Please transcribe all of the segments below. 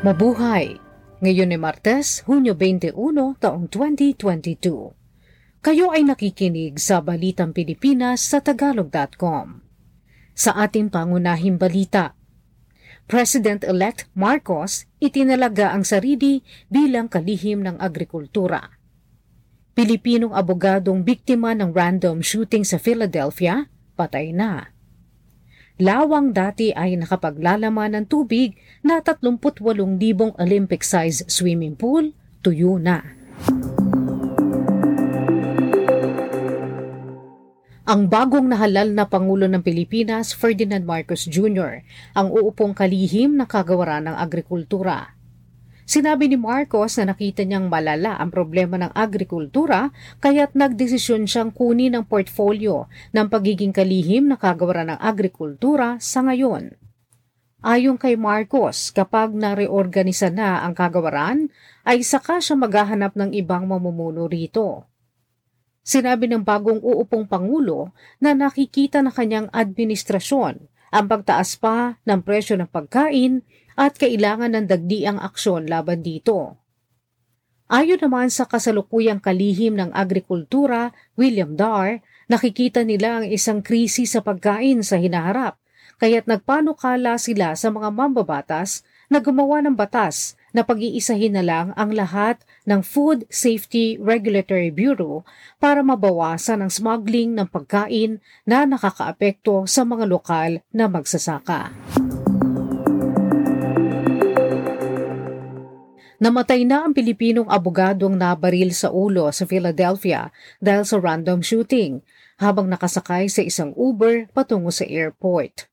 Mabuhay! Ngayon ay Martes, Hunyo 21, taong 2022. Kayo ay nakikinig sa Balitang Pilipinas sa Tagalog.com. Sa ating pangunahing balita, President-elect Marcos itinalaga ang sarili bilang kalihim ng agrikultura. Pilipinong abogadong biktima ng random shooting sa Philadelphia, patay na. Lawang dati ay nakapaglalaman ng tubig na 38,000 Olympic-size swimming pool, tuyo na. Ang bagong nahalal na Pangulo ng Pilipinas, Ferdinand Marcos Jr., ang uupong kalihim na kagawaran ng agrikultura. Sinabi ni Marcos na nakita niyang malala ang problema ng agrikultura kaya't nagdesisyon siyang kunin ang portfolio ng pagiging kalihim na kagawaran ng agrikultura sa ngayon. Ayon kay Marcos, kapag nareorganisa na ang kagawaran, ay saka siya maghahanap ng ibang mamumuno rito. Sinabi ng bagong uupong Pangulo na nakikita na kanyang administrasyon ang pagtaas pa ng presyo ng pagkain at kailangan ng dagdiang aksyon laban dito. Ayon naman sa kasalukuyang kalihim ng agrikultura, William Darr, nakikita nila ang isang krisis sa pagkain sa hinaharap, kaya't nagpanukala sila sa mga mambabatas na gumawa ng batas na pag-iisahin na lang ang lahat ng Food Safety Regulatory Bureau para mabawasan ang smuggling ng pagkain na nakakaapekto sa mga lokal na magsasaka. Namatay na ang Pilipinong abogadong nabaril sa ulo sa Philadelphia dahil sa random shooting habang nakasakay sa isang Uber patungo sa airport.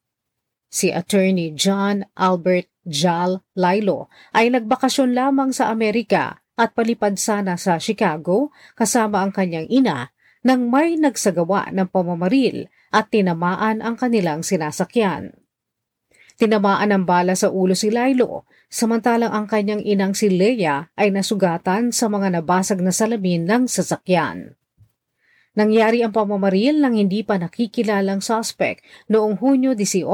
Si Attorney John Albert Jal Lilo ay nagbakasyon lamang sa Amerika at palipad sana sa Chicago kasama ang kanyang ina nang may nagsagawa ng pamamaril at tinamaan ang kanilang sinasakyan. Tinamaan ng bala sa ulo si Lilo, samantalang ang kanyang inang si Leia ay nasugatan sa mga nabasag na salamin ng sasakyan. Nangyari ang pamamaril ng hindi pa nakikilalang suspect noong Hunyo 18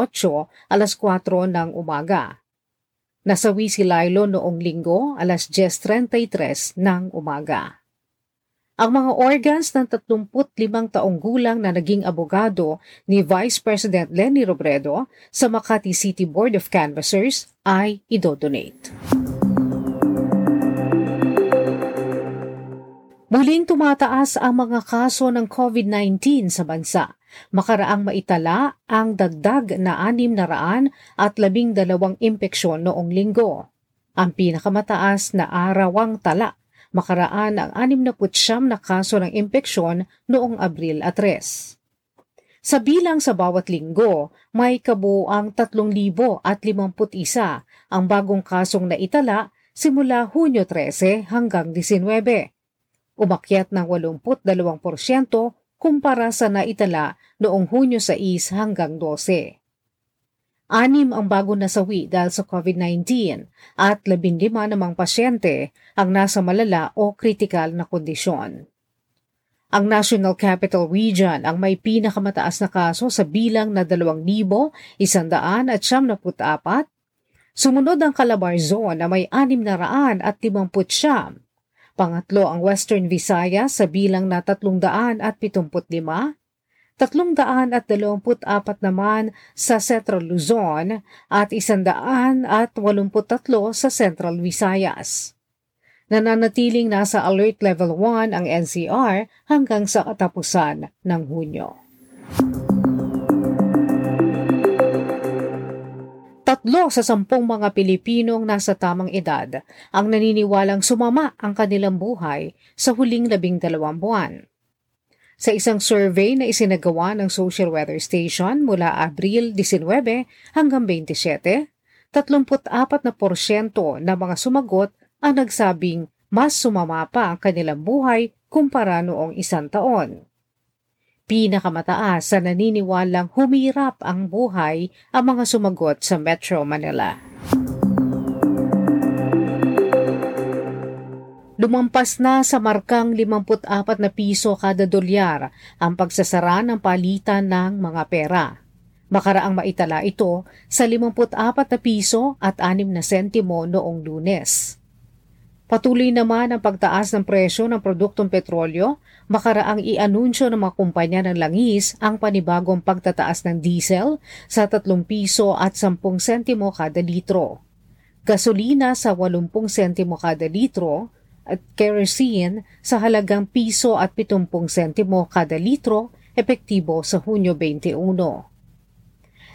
alas 4 ng umaga. Nasawi si Lilo noong linggo alas 10.33 ng umaga. Ang mga organs ng 35 taong gulang na naging abogado ni Vice President Lenny Robredo sa Makati City Board of Canvassers ay idodonate. Muling tumataas ang mga kaso ng COVID-19 sa bansa. Makaraang maitala ang dagdag na anim na raan at labing dalawang impeksyon noong linggo. Ang pinakamataas na arawang tala makaraan ang 69 na kaso ng impeksyon noong Abril 3. Sa bilang sa bawat linggo, may kabuang 3,051 ang bagong kasong naitala simula Hunyo 13 hanggang 19. Umakyat ng 82% kumpara sa naitala noong Hunyo 6 hanggang 12. Anim ang bago nasawi dahil sa COVID-19 at labindima namang pasyente ang nasa malala o kritikal na kondisyon. Ang National Capital Region ang may pinakamataas na kaso sa bilang na 2,174. Sumunod ang Calabar Zone na may 600 at 50 Pangatlo ang Western Visayas sa bilang na 375 324 naman sa Central Luzon at 183 sa Central Visayas. Nananatiling nasa Alert Level 1 ang NCR hanggang sa katapusan ng Hunyo. Tatlo sa sampung mga Pilipinong nasa tamang edad ang naniniwalang sumama ang kanilang buhay sa huling labing dalawang buwan. Sa isang survey na isinagawa ng Social Weather Station mula Abril 19 hanggang 27, 34 na porsyento ng mga sumagot ang nagsabing mas sumama pa ang kanilang buhay kumpara noong isang taon. Pinakamataas sa naniniwalang humirap ang buhay ang mga sumagot sa Metro Manila. Lumampas na sa markang 54 na piso kada dolyar ang pagsasara ng palitan ng mga pera. Makaraang maitala ito sa 54 na piso at 6 na sentimo noong lunes. Patuloy naman ang pagtaas ng presyo ng produktong petrolyo, makaraang i-anunsyo ng mga kumpanya ng langis ang panibagong pagtataas ng diesel sa 3 piso at 10 sentimo kada litro. Gasolina sa 80 sentimo kada litro at kerosene sa halagang piso at 70 sentimo kada litro epektibo sa Hunyo 21.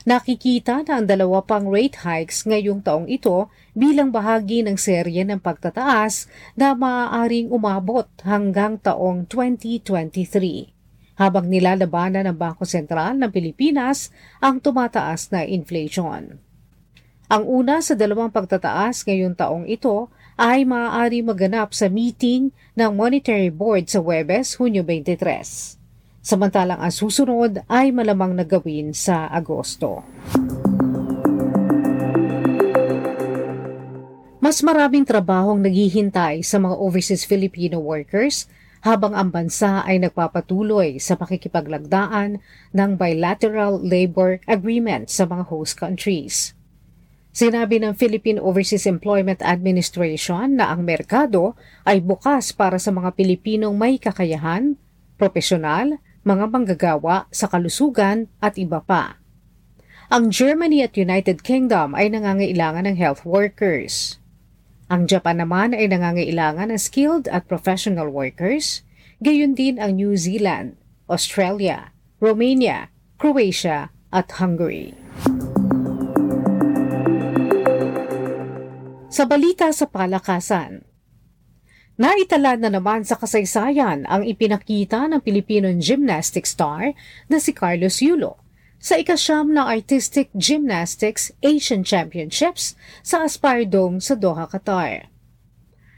Nakikita na ang dalawa pang rate hikes ngayong taong ito bilang bahagi ng serye ng pagtataas na maaaring umabot hanggang taong 2023 habang nilalabanan ng Bangko Sentral ng Pilipinas ang tumataas na inflation. Ang una sa dalawang pagtataas ngayong taong ito ay maaari maganap sa meeting ng Monetary Board sa Webes, Hunyo 23 samantalang ang susunod ay malamang nagawin sa Agosto. Mas maraming trabahong naghihintay sa mga overseas Filipino workers habang ang bansa ay nagpapatuloy sa pakikipaglagdaan ng bilateral labor agreement sa mga host countries. Sinabi ng Philippine Overseas Employment Administration na ang merkado ay bukas para sa mga Pilipinong may kakayahan, profesional mga manggagawa sa kalusugan at iba pa. Ang Germany at United Kingdom ay nangangailangan ng health workers. Ang Japan naman ay nangangailangan ng skilled at professional workers, gayon din ang New Zealand, Australia, Romania, Croatia at Hungary. Sa balita sa palakasan, Naitala na naman sa kasaysayan ang ipinakita ng Filipino gymnastic star na si Carlos Yulo sa ikasyam na Artistic Gymnastics Asian Championships sa Aspire Dome sa Doha, Qatar.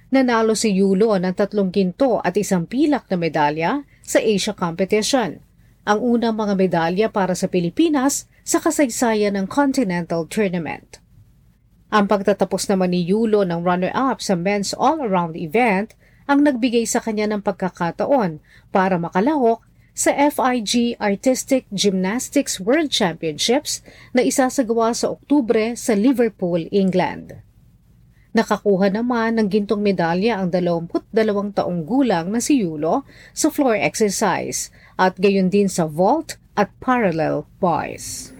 Nanalo si Yulo ng tatlong ginto at isang pilak na medalya sa Asia Competition, ang unang mga medalya para sa Pilipinas sa kasaysayan ng Continental Tournament. Ang pagtatapos naman ni Yulo ng runner-up sa men's all-around event ang nagbigay sa kanya ng pagkakataon para makalahok sa FIG Artistic Gymnastics World Championships na isasagawa sa Oktubre sa Liverpool, England. Nakakuha naman ng gintong medalya ang 22 taong gulang na si Yulo sa floor exercise at gayon din sa vault at parallel bars.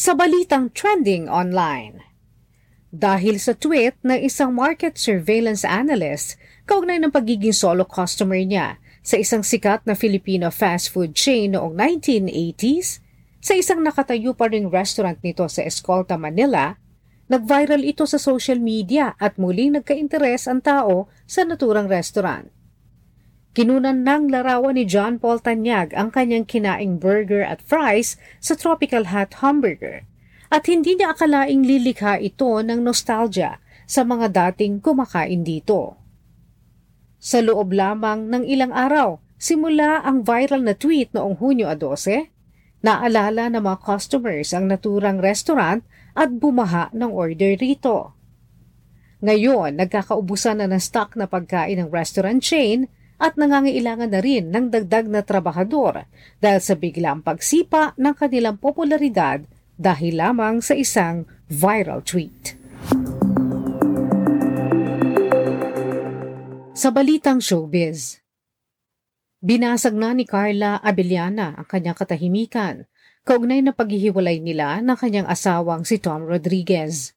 Sa balitang trending online. Dahil sa tweet ng isang market surveillance analyst kaugnay ng pagiging solo customer niya sa isang sikat na Filipino fast food chain noong 1980s, sa isang nakatayo pa ring restaurant nito sa Escolta, Manila, nag-viral ito sa social media at muling nagka-interes ang tao sa naturang restaurant. Kinunan ng larawan ni John Paul Tanyag ang kanyang kinaing burger at fries sa Tropical Hut Hamburger at hindi niya akalaing lilikha ito ng nostalgia sa mga dating kumakain dito. Sa loob lamang ng ilang araw, simula ang viral na tweet noong Hunyo 12, naalala ng mga customers ang naturang restaurant at bumaha ng order rito. Ngayon, nagkakaubusan na ng stock na pagkain ng restaurant chain at nangangailangan na rin ng dagdag na trabahador dahil sa biglang pagsipa ng kanilang popularidad dahil lamang sa isang viral tweet. Sa balitang showbiz, binasag na ni Carla Abellana ang kanyang katahimikan kaugnay na paghihiwalay nila ng kanyang asawang si Tom Rodriguez.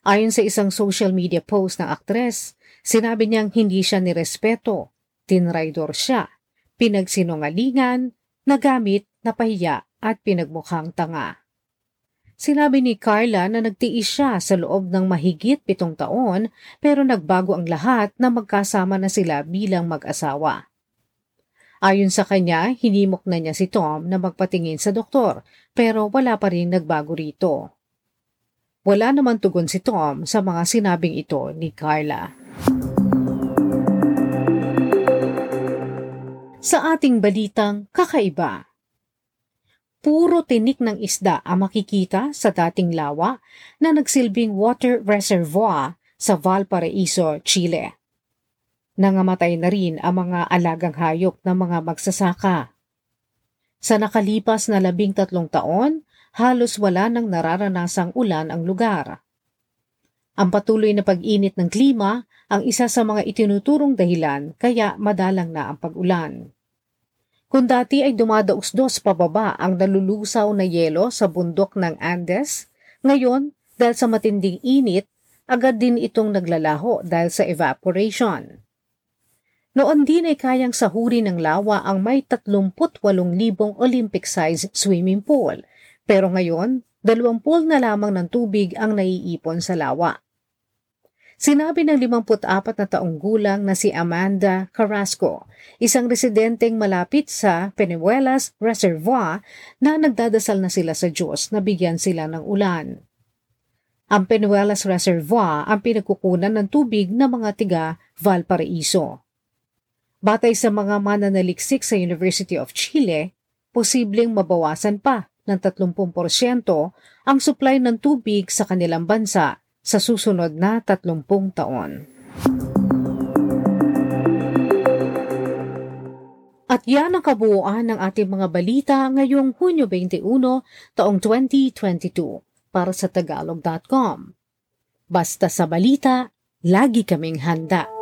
Ayon sa isang social media post ng aktres, sinabi niyang hindi siya nirespeto Tinraidor siya, pinagsinungalingan, nagamit, napahiya at pinagmukhang tanga. Sinabi ni Carla na nagtiis siya sa loob ng mahigit pitong taon pero nagbago ang lahat na magkasama na sila bilang mag-asawa. Ayon sa kanya, hinimok na niya si Tom na magpatingin sa doktor pero wala pa rin nagbago rito. Wala naman tugon si Tom sa mga sinabing ito ni Carla. Sa ating balitang kakaiba. Puro tinik ng isda ang makikita sa dating lawa na nagsilbing water reservoir sa Valparaiso, Chile. Nangamatay na rin ang mga alagang hayop ng mga magsasaka. Sa nakalipas na labing tatlong taon, halos wala nang nararanasang ulan ang lugar. Ang patuloy na pag-init ng klima ang isa sa mga itinuturong dahilan kaya madalang na ang pag-ulan. Kung dati ay dumadausdos pababa ang nalulusaw na yelo sa bundok ng Andes, ngayon, dahil sa matinding init, agad din itong naglalaho dahil sa evaporation. Noon din ay kayang sahuri ng lawa ang may 38,000 Olympic-size swimming pool, pero ngayon, 20 na lamang ng tubig ang naiipon sa lawa. Sinabi ng 54 na taong gulang na si Amanda Carrasco, isang residenteng malapit sa Penebuelas Reservoir na nagdadasal na sila sa Diyos na bigyan sila ng ulan. Ang Penuelas Reservoir ang pinagkukunan ng tubig ng mga tiga Valparaiso. Batay sa mga mananaliksik sa University of Chile, posibleng mabawasan pa ng 30% ang supply ng tubig sa kanilang bansa sa susunod na 30 taon. At yan ang kabuuan ng ating mga balita ngayong Hunyo 21, taong 2022 para sa tagalog.com. Basta sa balita, lagi kaming handa.